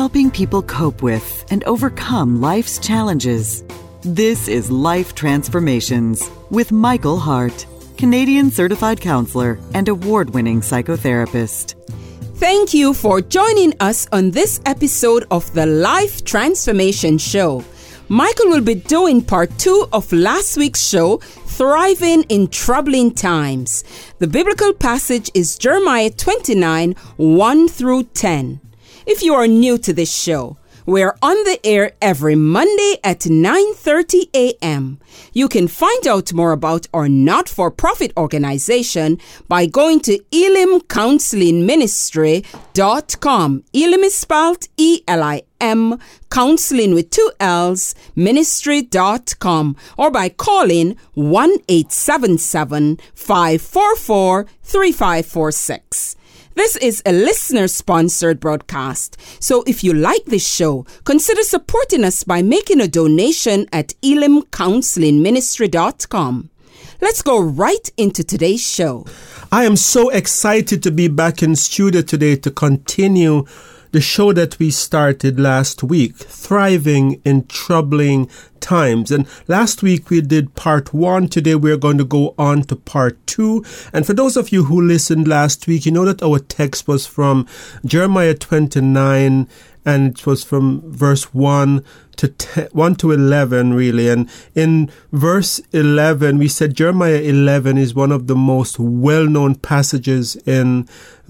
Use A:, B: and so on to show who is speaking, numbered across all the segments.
A: helping people cope with and overcome life's challenges. This is Life Transformations with Michael Hart, Canadian certified counselor and award winning psychotherapist.
B: Thank you for joining us on this episode of the Life Transformation Show. Michael will be doing part two of last week's show, Thriving in Troubling Times. The biblical passage is Jeremiah 29 1 through 10. If you are new to this show, we're on the air every Monday at 9:30 a.m. You can find out more about our not-for-profit organization by going to elimcounselingministry.com. Elim is spelled E-L-I-M, counseling with two L's, ministry.com, or by calling 1-877-544-3546. This is a listener sponsored broadcast. So if you like this show, consider supporting us by making a donation at elimcounselingministry.com. Let's go right into today's show.
C: I am so excited to be back in studio today to continue the show that we started last week, Thriving in Troubling Times. And last week we did part one. Today we're going to go on to part two. And for those of you who listened last week, you know that our text was from Jeremiah 29 and it was from verse 1 to 10, 1 to 11 really and in verse 11 we said Jeremiah 11 is one of the most well-known passages in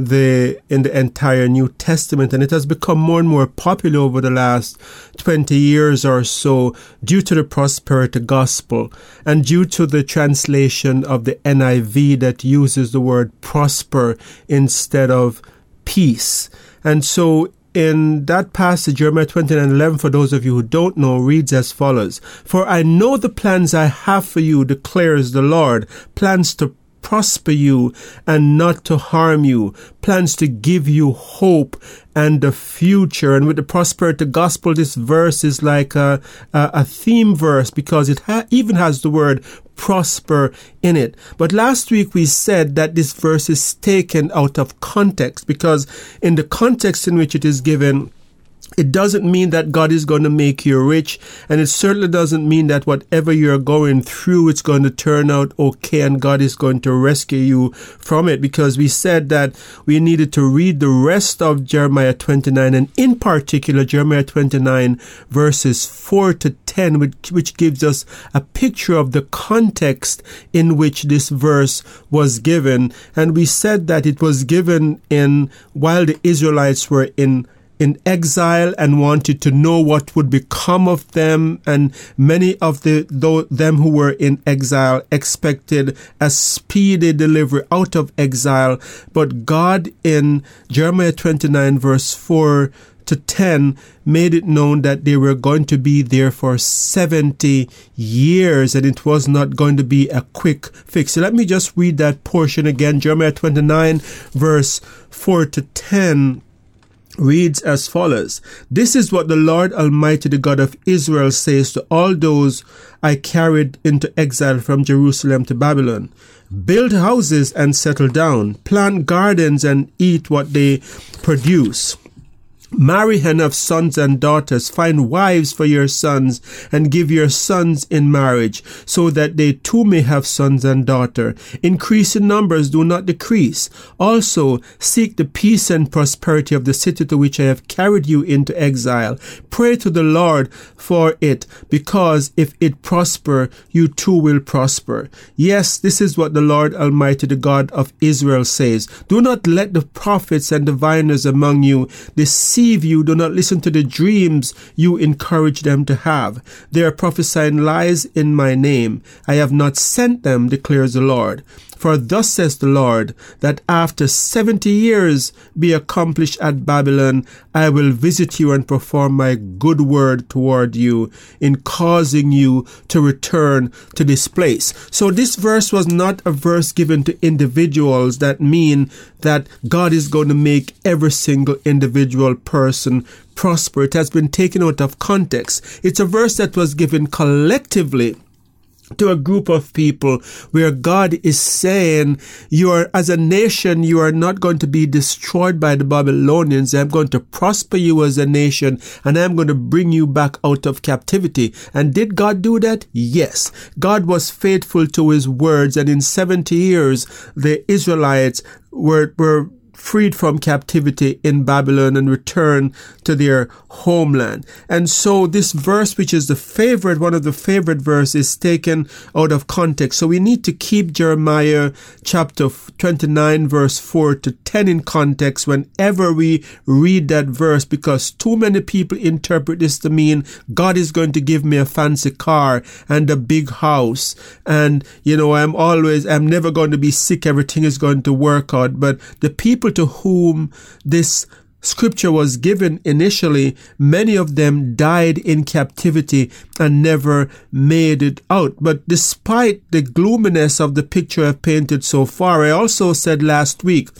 C: the in the entire New Testament and it has become more and more popular over the last 20 years or so due to the prosperity gospel and due to the translation of the NIV that uses the word prosper instead of peace. And so in that passage, Jeremiah 29 11, for those of you who don't know, reads as follows. For I know the plans I have for you, declares the Lord, plans to prosper you and not to harm you, plans to give you hope and a future. And with the prosperity gospel, this verse is like a, a, a theme verse because it ha- even has the word prosper in it. But last week we said that this verse is taken out of context because in the context in which it is given, it doesn't mean that God is going to make you rich, and it certainly doesn't mean that whatever you're going through, it's going to turn out okay and God is going to rescue you from it. Because we said that we needed to read the rest of Jeremiah 29, and in particular, Jeremiah 29, verses 4 to 10, which, which gives us a picture of the context in which this verse was given. And we said that it was given in while the Israelites were in in exile and wanted to know what would become of them. And many of the them who were in exile expected a speedy delivery out of exile. But God in Jeremiah 29 verse 4 to 10 made it known that they were going to be there for 70 years and it was not going to be a quick fix. So let me just read that portion again. Jeremiah 29 verse 4 to 10 reads as follows This is what the Lord Almighty, the God of Israel, says to all those I carried into exile from Jerusalem to Babylon. Build houses and settle down, plant gardens and eat what they produce. Marry and have sons and daughters. Find wives for your sons and give your sons in marriage so that they too may have sons and daughter. Increase in numbers, do not decrease. Also seek the peace and prosperity of the city to which I have carried you into exile. Pray to the Lord for it because if it prosper, you too will prosper. Yes, this is what the Lord Almighty, the God of Israel says. Do not let the prophets and diviners among you deceive deceive you, do not listen to the dreams you encourage them to have. They are prophesying lies in my name. I have not sent them, declares the Lord. For thus says the Lord, that after seventy years be accomplished at Babylon, I will visit you and perform my good word toward you in causing you to return to this place. So this verse was not a verse given to individuals that mean that God is going to make every single individual person prosper. It has been taken out of context. It's a verse that was given collectively to a group of people where God is saying, you are, as a nation, you are not going to be destroyed by the Babylonians. I'm going to prosper you as a nation and I'm going to bring you back out of captivity. And did God do that? Yes. God was faithful to his words. And in 70 years, the Israelites were, were freed from captivity in Babylon and returned to their homeland. And so this verse, which is the favorite, one of the favorite verses, is taken out of context. So we need to keep Jeremiah chapter 29 verse 4 to 10 in context whenever we read that verse because too many people interpret this to mean God is going to give me a fancy car and a big house. And, you know, I'm always, I'm never going to be sick. Everything is going to work out. But the people people to whom this scripture was given initially, many of them died in captivity and never made it out. But despite the gloominess of the picture I've painted so far, I also said last week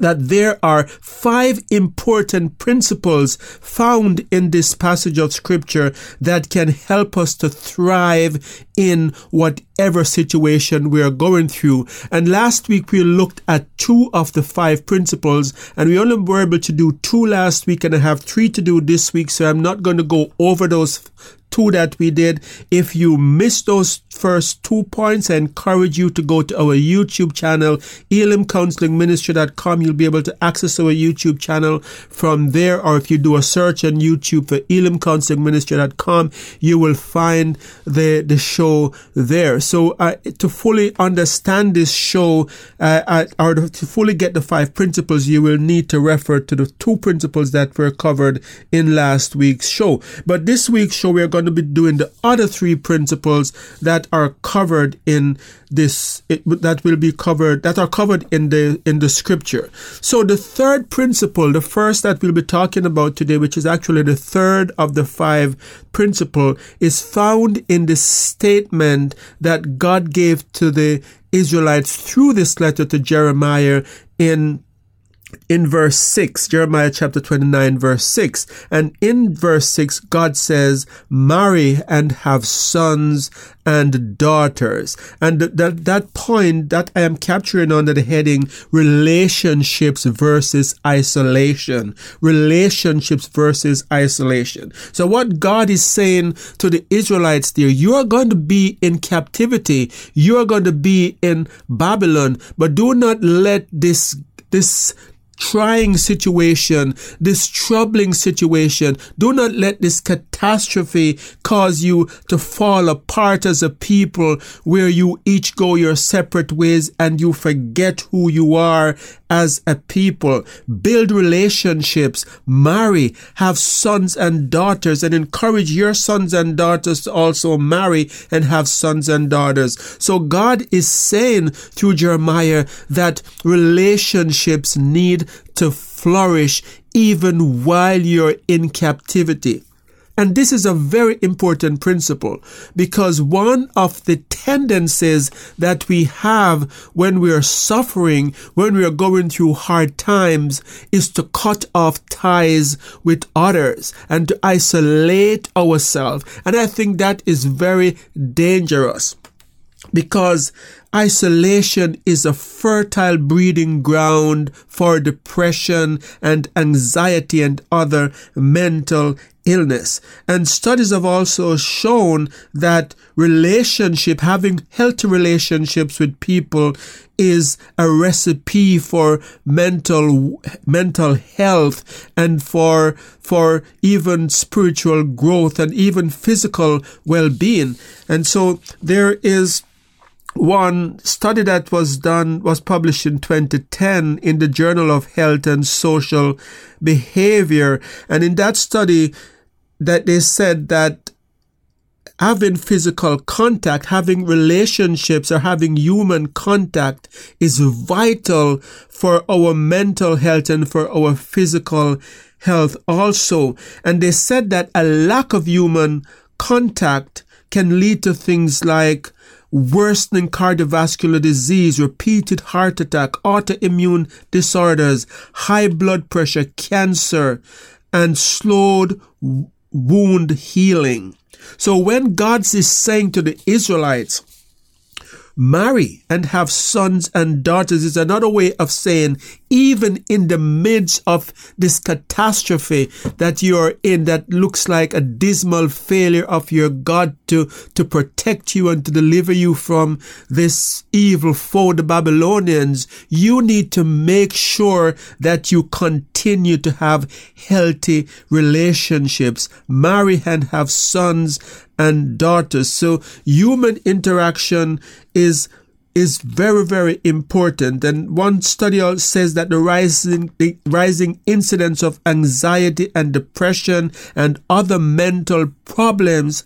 C: that there are five important principles found in this passage of scripture that can help us to thrive in whatever situation we are going through. And last week we looked at two of the five principles and we only were able to do two last week and I have three to do this week. So I'm not going to go over those two that we did. If you missed those first two points, I encourage you to go to our YouTube channel, elimcounselingministry.com. You'll be able to access our YouTube channel from there, or if you do a search on YouTube for elimcounselingministry.com, you will find the, the show there. So, uh, to fully understand this show, uh, or to fully get the five principles, you will need to refer to the two principles that were covered in last week's show. But this week's show, we're going to be doing the other three principles that are covered in this it, that will be covered that are covered in the in the scripture. So the third principle the first that we'll be talking about today which is actually the third of the five principle is found in the statement that God gave to the Israelites through this letter to Jeremiah in in verse 6, Jeremiah chapter 29, verse 6. And in verse 6, God says, marry and have sons and daughters. And that, that point that I am capturing under the heading relationships versus isolation. Relationships versus isolation. So what God is saying to the Israelites there, you are going to be in captivity. You are going to be in Babylon, but do not let this this trying situation, this troubling situation. Do not let this catastrophe cause you to fall apart as a people where you each go your separate ways and you forget who you are as a people. Build relationships, marry, have sons and daughters and encourage your sons and daughters to also marry and have sons and daughters. So God is saying through Jeremiah that relationships need to flourish even while you're in captivity. And this is a very important principle because one of the tendencies that we have when we are suffering, when we are going through hard times is to cut off ties with others and to isolate ourselves. And I think that is very dangerous because isolation is a fertile breeding ground for depression and anxiety and other mental illness. And studies have also shown that relationship, having healthy relationships with people is a recipe for mental, mental health and for, for even spiritual growth and even physical well-being. And so there is one study that was done was published in 2010 in the Journal of Health and Social Behavior. And in that study, that they said that having physical contact, having relationships or having human contact is vital for our mental health and for our physical health also. And they said that a lack of human contact can lead to things like worsening cardiovascular disease, repeated heart attack, autoimmune disorders, high blood pressure, cancer, and slowed wound healing. So when God is saying to the Israelites, marry and have sons and daughters is another way of saying even in the midst of this catastrophe that you're in that looks like a dismal failure of your God to, to protect you and to deliver you from this evil foe, the Babylonians, you need to make sure that you continue to have healthy relationships, marry and have sons and daughters. So human interaction is is very, very important. And one study says that the rising, the rising incidence of anxiety and depression and other mental problems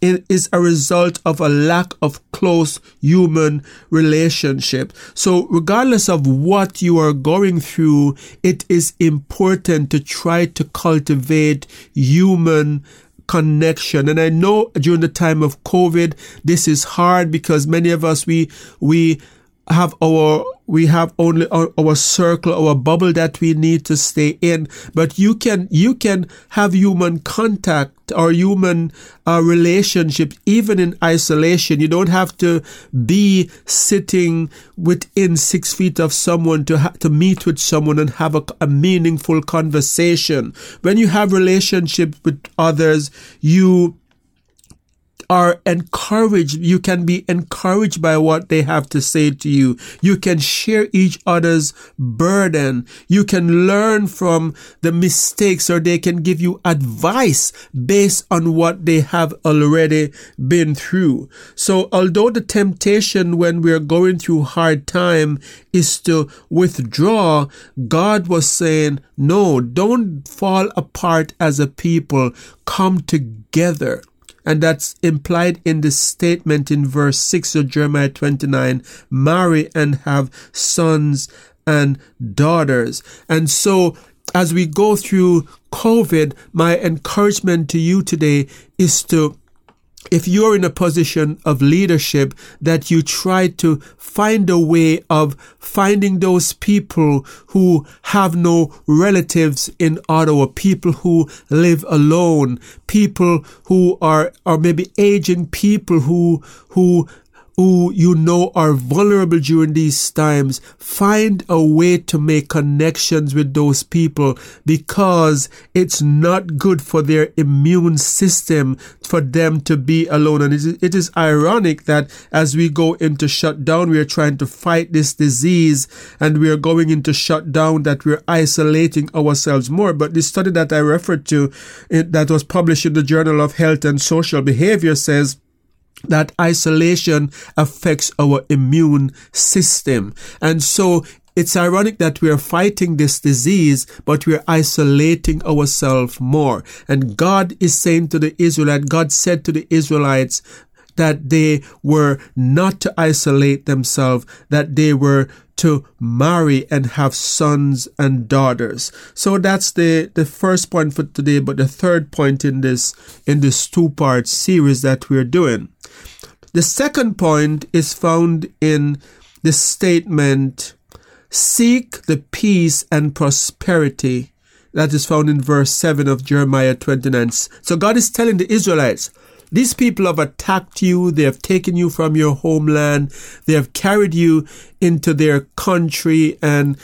C: is a result of a lack of close human relationship. So regardless of what you are going through, it is important to try to cultivate human connection. And I know during the time of COVID, this is hard because many of us, we, we have our we have only our, our, circle our bubble that we need to stay in. But you can you can have human contact or human uh, relationship even in isolation. You don't have to be sitting within six feet of someone to ha- to meet with someone and have a, a meaningful conversation. When you have relationship with others you are encouraged. You can be encouraged by what they have to say to you. You can share each other's burden. You can learn from the mistakes or they can give you advice based on what they have already been through. So although the temptation when we're going through hard time is to withdraw, God was saying, no, don't fall apart as a people. Come together. And that's implied in the statement in verse 6 of Jeremiah 29 marry and have sons and daughters. And so, as we go through COVID, my encouragement to you today is to if you're in a position of leadership that you try to find a way of finding those people who have no relatives in Ottawa, people who live alone, people who are, are maybe aging people who, who who you know are vulnerable during these times, find a way to make connections with those people because it's not good for their immune system for them to be alone. And it is ironic that as we go into shutdown, we are trying to fight this disease and we are going into shutdown that we're isolating ourselves more. But the study that I referred to that was published in the Journal of Health and Social Behavior says that isolation affects our immune system. And so it's ironic that we are fighting this disease, but we are isolating ourselves more. And God is saying to the Israelites, God said to the Israelites that they were not to isolate themselves, that they were to marry and have sons and daughters. So that's the, the first point for today, but the third point in this, in this two part series that we're doing. The second point is found in the statement, seek the peace and prosperity that is found in verse 7 of Jeremiah 29. So God is telling the Israelites, these people have attacked you. They have taken you from your homeland. They have carried you into their country and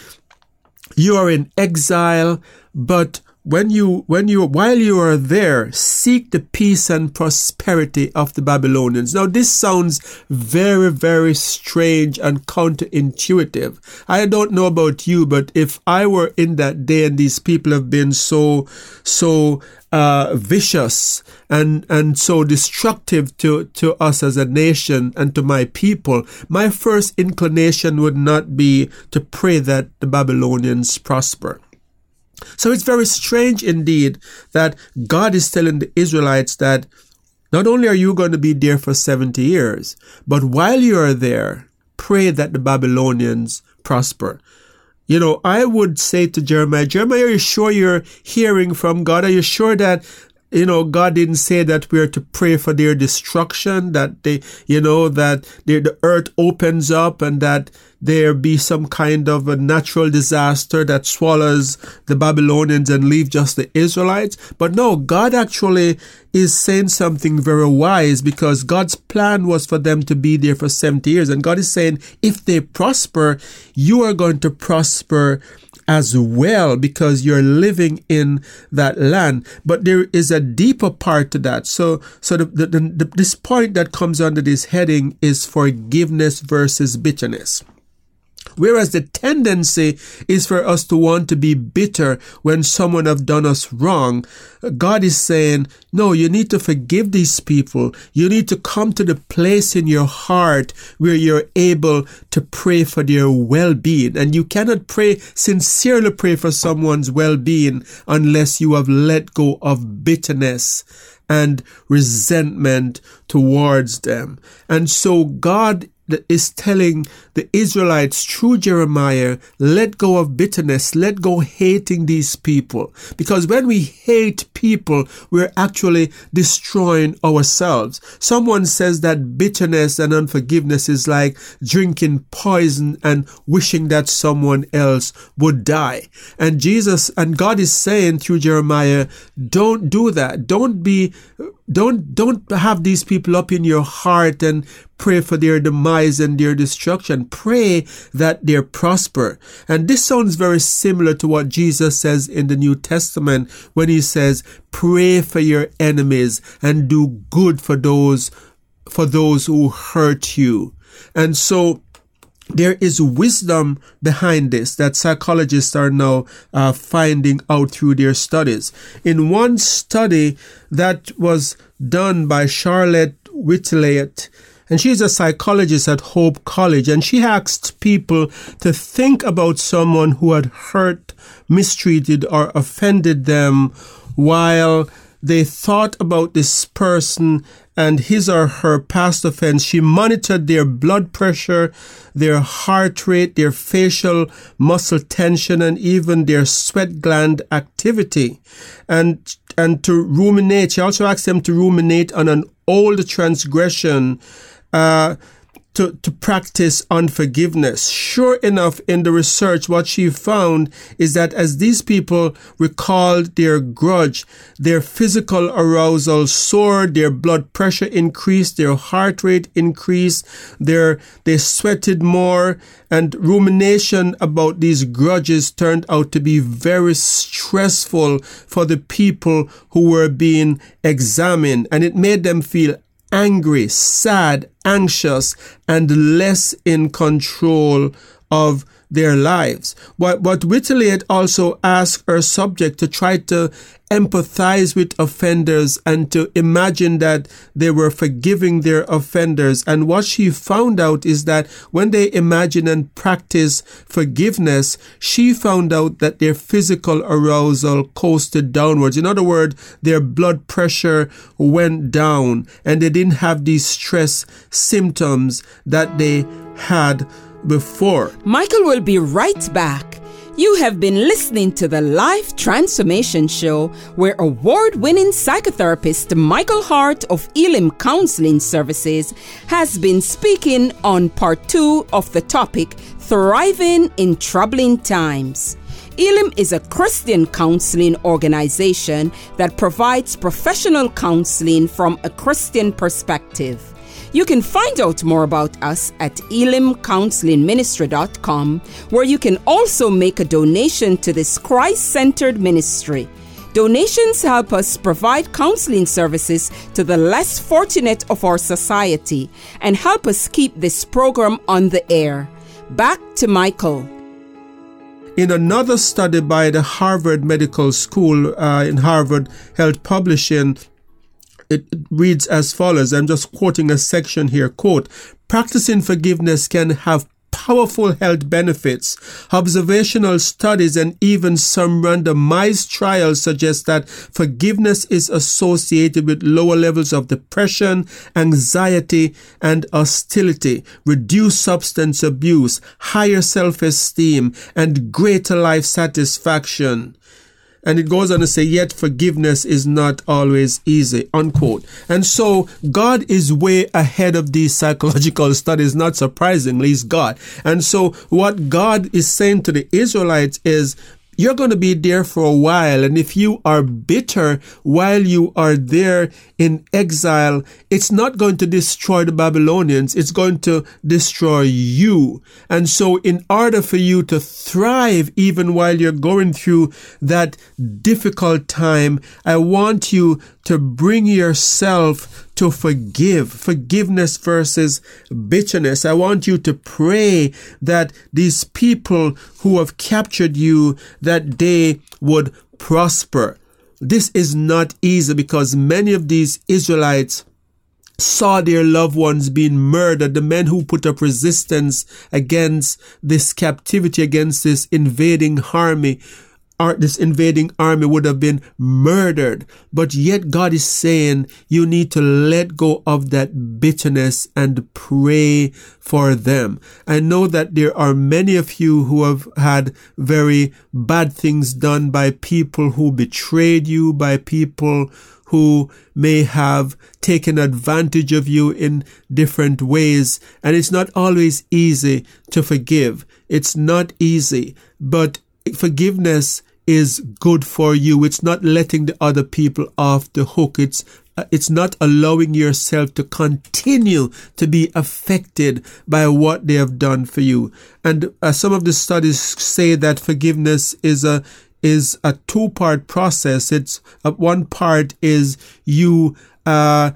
C: you are in exile. But when you when you while you are there seek the peace and prosperity of the babylonians. Now this sounds very very strange and counterintuitive. I don't know about you but if i were in that day and these people have been so so uh, vicious and and so destructive to to us as a nation and to my people my first inclination would not be to pray that the babylonians prosper so it's very strange indeed that God is telling the Israelites that not only are you going to be there for 70 years, but while you are there, pray that the Babylonians prosper. You know, I would say to Jeremiah, Jeremiah, are you sure you're hearing from God? Are you sure that you know, God didn't say that we're to pray for their destruction, that they, you know, that the earth opens up and that there be some kind of a natural disaster that swallows the Babylonians and leave just the Israelites. But no, God actually is saying something very wise because God's plan was for them to be there for 70 years. And God is saying, if they prosper, you are going to prosper as well because you're living in that land. But there is a deeper part to that. So, so the, the, the, this point that comes under this heading is forgiveness versus bitterness. Whereas the tendency is for us to want to be bitter when someone have done us wrong. God is saying, no, you need to forgive these people. You need to come to the place in your heart where you're able to pray for their well-being. And you cannot pray, sincerely pray for someone's well-being unless you have let go of bitterness and resentment towards them. And so God is telling the Israelites through Jeremiah, let go of bitterness, let go hating these people. Because when we hate people, we're actually destroying ourselves. Someone says that bitterness and unforgiveness is like drinking poison and wishing that someone else would die. And Jesus and God is saying through Jeremiah, don't do that. Don't be don't don't have these people up in your heart and pray for their demise and their destruction. Pray that they prosper. And this sounds very similar to what Jesus says in the New Testament when he says, pray for your enemies and do good for those, for those who hurt you. And so, there is wisdom behind this that psychologists are now uh, finding out through their studies. In one study that was done by Charlotte Witvliet, and she's a psychologist at Hope College, and she asked people to think about someone who had hurt, mistreated, or offended them while they thought about this person and his or her past offense. She monitored their blood pressure, their heart rate, their facial muscle tension, and even their sweat gland activity. And, and to ruminate, she also asked them to ruminate on an old transgression uh, to, to practice unforgiveness. Sure enough, in the research, what she found is that as these people recalled their grudge, their physical arousal soared, their blood pressure increased, their heart rate increased, their, they sweated more, and rumination about these grudges turned out to be very stressful for the people who were being examined, and it made them feel angry, sad, anxious, and less in control of their lives. But, but Witvliet also asked her subject to try to empathize with offenders and to imagine that they were forgiving their offenders. And what she found out is that when they imagine and practice forgiveness, she found out that their physical arousal coasted downwards. In other words, their blood pressure went down and they didn't have these stress symptoms that they had before.
B: Michael will be right back. You have been listening to the Life Transformation Show, where award winning psychotherapist Michael Hart of Elim Counseling Services has been speaking on part two of the topic Thriving in Troubling Times. Elim is a Christian counseling organization that provides professional counseling from a Christian perspective. You can find out more about us at elimcounselingministry.com, where you can also make a donation to this Christ centered ministry. Donations help us provide counseling services to the less fortunate of our society and help us keep this program on the air. Back to Michael.
C: In another study by the Harvard Medical School uh, in Harvard Health Publishing, it reads as follows. I'm just quoting a section here. Quote, practicing forgiveness can have powerful health benefits. Observational studies and even some randomized trials suggest that forgiveness is associated with lower levels of depression, anxiety, and hostility, reduced substance abuse, higher self-esteem, and greater life satisfaction. And it goes on to say, yet forgiveness is not always easy, unquote. And so God is way ahead of these psychological studies, not surprisingly, he's God. And so what God is saying to the Israelites is, you're going to be there for a while. And if you are bitter while you are there in exile, it's not going to destroy the Babylonians. It's going to destroy you. And so in order for you to thrive, even while you're going through that difficult time, I want you to bring yourself to forgive, forgiveness versus bitterness. I want you to pray that these people who have captured you, that they would prosper. This is not easy because many of these Israelites saw their loved ones being murdered, the men who put up resistance against this captivity, against this invading army this invading army would have been murdered. But yet God is saying you need to let go of that bitterness and pray for them. I know that there are many of you who have had very bad things done by people who betrayed you, by people who may have taken advantage of you in different ways. And it's not always easy to forgive. It's not easy, but forgiveness is good for you. It's not letting the other people off the hook. It's uh, it's not allowing yourself to continue to be affected by what they have done for you. And uh, some of the studies say that forgiveness is a is a two part process. It's uh, one part is you uh,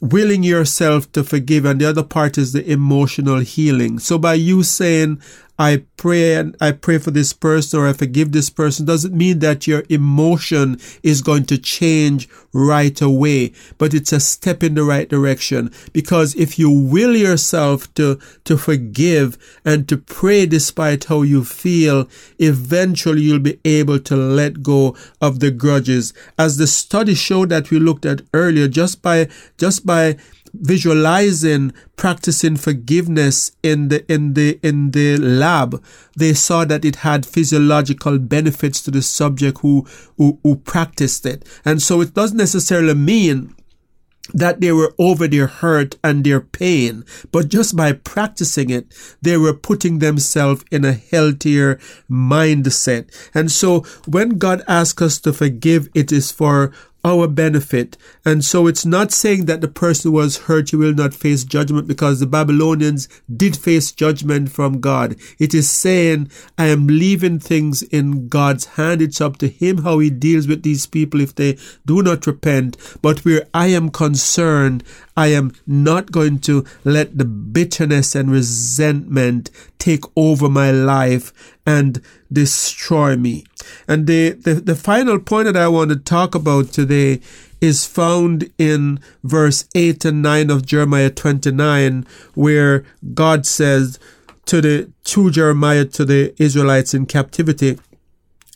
C: willing yourself to forgive, and the other part is the emotional healing. So by you saying, I pray and I pray for this person or I forgive this person doesn't mean that your emotion is going to change right away, but it's a step in the right direction. Because if you will yourself to, to forgive and to pray despite how you feel, eventually you'll be able to let go of the grudges. As the study showed that we looked at earlier, just by, just by visualizing practicing forgiveness in the in the in the lab they saw that it had physiological benefits to the subject who who, who practiced it and so it doesn't necessarily mean that they were over their hurt and their pain, but just by practicing it, they were putting themselves in a healthier mindset. And so when God asks us to forgive, it is for our benefit. And so it's not saying that the person who was hurt you will not face judgment because the Babylonians did face judgment from God. It is saying, I am leaving things in God's hand. It's up to Him how He deals with these people if they do not repent. But where I am concerned, I am not going to let the bitterness and resentment take over my life and destroy me. And the, the, the final point that I want to talk about today is found in verse 8 and 9 of Jeremiah 29, where God says to the to Jeremiah to the Israelites in captivity,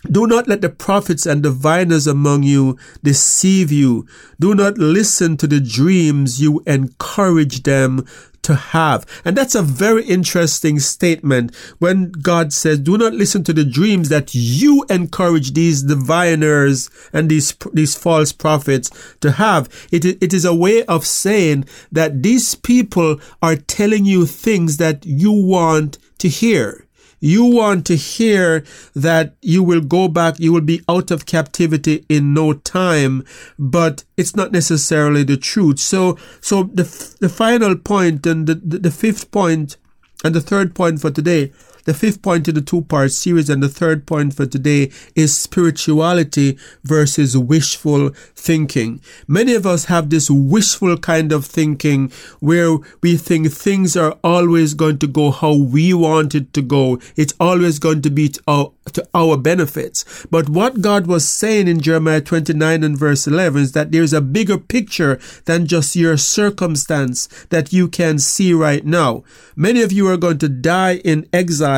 C: do not let the prophets and diviners among you deceive you. Do not listen to the dreams you encourage them to have. And that's a very interesting statement when God says, do not listen to the dreams that you encourage these diviners and these, these false prophets to have. It, it is a way of saying that these people are telling you things that you want to hear. You want to hear that you will go back, you will be out of captivity in no time, but it's not necessarily the truth. So, so the, the final point and the, the, the fifth point and the third point for today the fifth point in the two part series and the third point for today is spirituality versus wishful thinking. Many of us have this wishful kind of thinking where we think things are always going to go how we want it to go. It's always going to be to our, to our benefits. But what God was saying in Jeremiah 29 and verse 11 is that there's a bigger picture than just your circumstance that you can see right now. Many of you are going to die in exile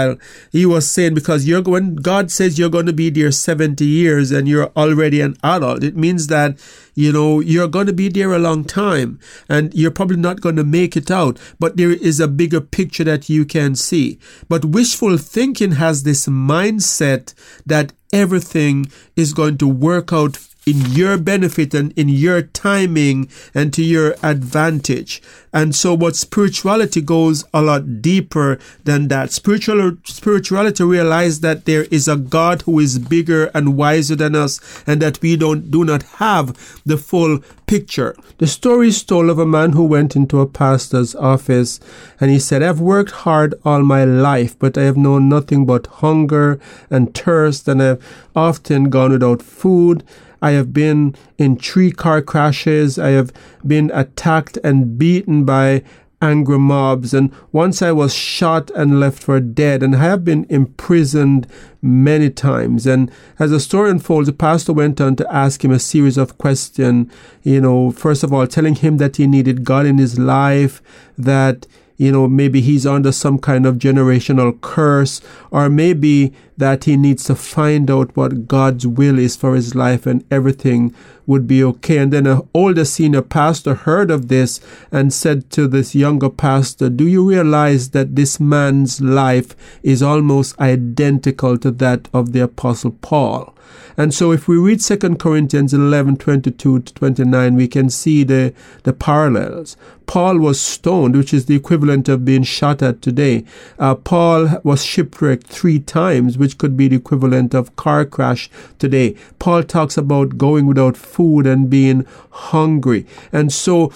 C: he was saying because you're when God says you're going to be there 70 years and you're already an adult, it means that you know you're going to be there a long time and you're probably not going to make it out. But there is a bigger picture that you can see. But wishful thinking has this mindset that everything is going to work out in your benefit and in your timing and to your advantage. And so what spirituality goes a lot deeper than that. Spiritual spirituality realizes that there is a God who is bigger and wiser than us and that we don't do not have the full picture. The story is told of a man who went into a pastor's office and he said, I've worked hard all my life, but I have known nothing but hunger and thirst and I've often gone without food I have been in three car crashes. I have been attacked and beaten by angry mobs. And once I was shot and left for dead. And I have been imprisoned many times. And as the story unfolds, the pastor went on to ask him a series of questions. You know, first of all, telling him that he needed God in his life, that you know, maybe he's under some kind of generational curse, or maybe that he needs to find out what God's will is for his life and everything would be okay. And then an older senior pastor heard of this and said to this younger pastor, Do you realize that this man's life is almost identical to that of the apostle Paul? And so if we read 2 Corinthians 11, 22 to 29, we can see the, the parallels. Paul was stoned, which is the equivalent of being shot at today. Uh, Paul was shipwrecked three times, which could be the equivalent of car crash today. Paul talks about going without food and being hungry. And so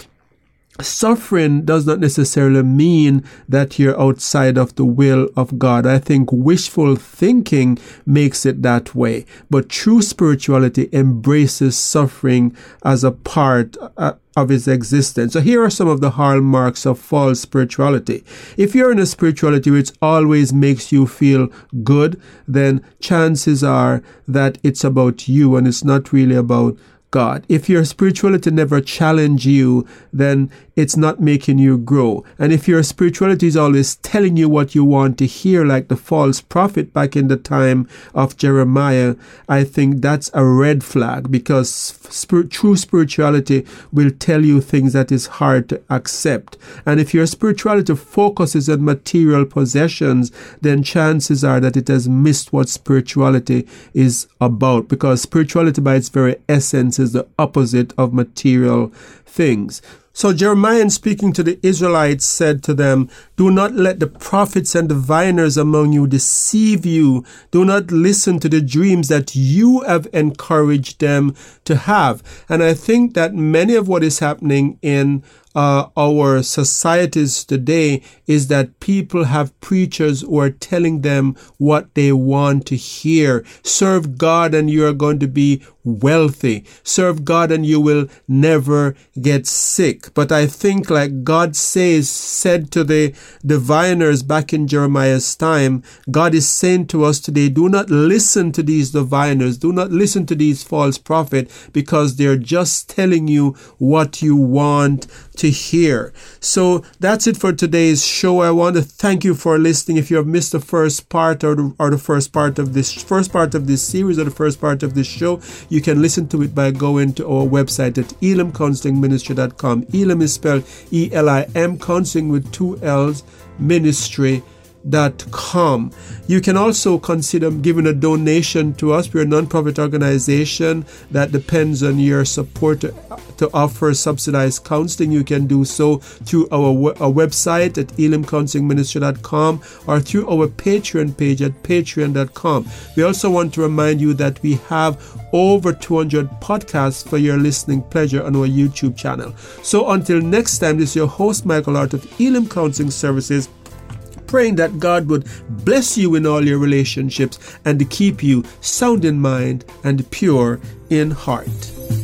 C: Suffering does not necessarily mean that you're outside of the will of God. I think wishful thinking makes it that way. But true spirituality embraces suffering as a part uh, of its existence. So here are some of the hallmarks of false spirituality. If you're in a spirituality which always makes you feel good, then chances are that it's about you and it's not really about God. If your spirituality never challenge you, then it's not making you grow. And if your spirituality is always telling you what you want to hear, like the false prophet back in the time of Jeremiah, I think that's a red flag because true spirituality will tell you things that is hard to accept. And if your spirituality focuses on material possessions, then chances are that it has missed what spirituality is about because spirituality by its very essence is the opposite of material things. So Jeremiah, speaking to the Israelites, said to them, Do not let the prophets and diviners among you deceive you. Do not listen to the dreams that you have encouraged them to have. And I think that many of what is happening in uh, our societies today is that people have preachers who are telling them what they want to hear. Serve God and you are going to be wealthy. Serve God and you will never get sick. But I think like God says, said to the diviners back in Jeremiah's time, God is saying to us today, do not listen to these diviners. Do not listen to these false prophets because they're just telling you what you want to hear. So that's it for today's show. I want to thank you for listening. If you have missed the first part or the, or the first part of this first part of this series or the first part of this show, you can listen to it by going to our website at elimcounselingministry.com. Elim is spelled E L I M, counseling with two L's, ministry com. You can also consider giving a donation to us. We're a non-profit organization that depends on your support to, to offer subsidized counseling. You can do so through our, our website at elimcounselingministry.com or through our Patreon page at patreon.com. We also want to remind you that we have over 200 podcasts for your listening pleasure on our YouTube channel. So until next time, this is your host, Michael Hart of Elim Counseling Services praying that God would bless you in all your relationships and to keep you sound in mind and pure in heart.